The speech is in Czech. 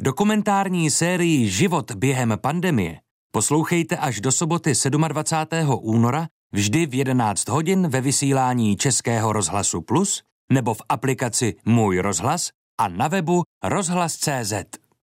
Dokumentární sérii Život během pandemie poslouchejte až do soboty 27. února vždy v 11 hodin ve vysílání Českého rozhlasu Plus nebo v aplikaci Můj rozhlas a na webu rozhlas.cz.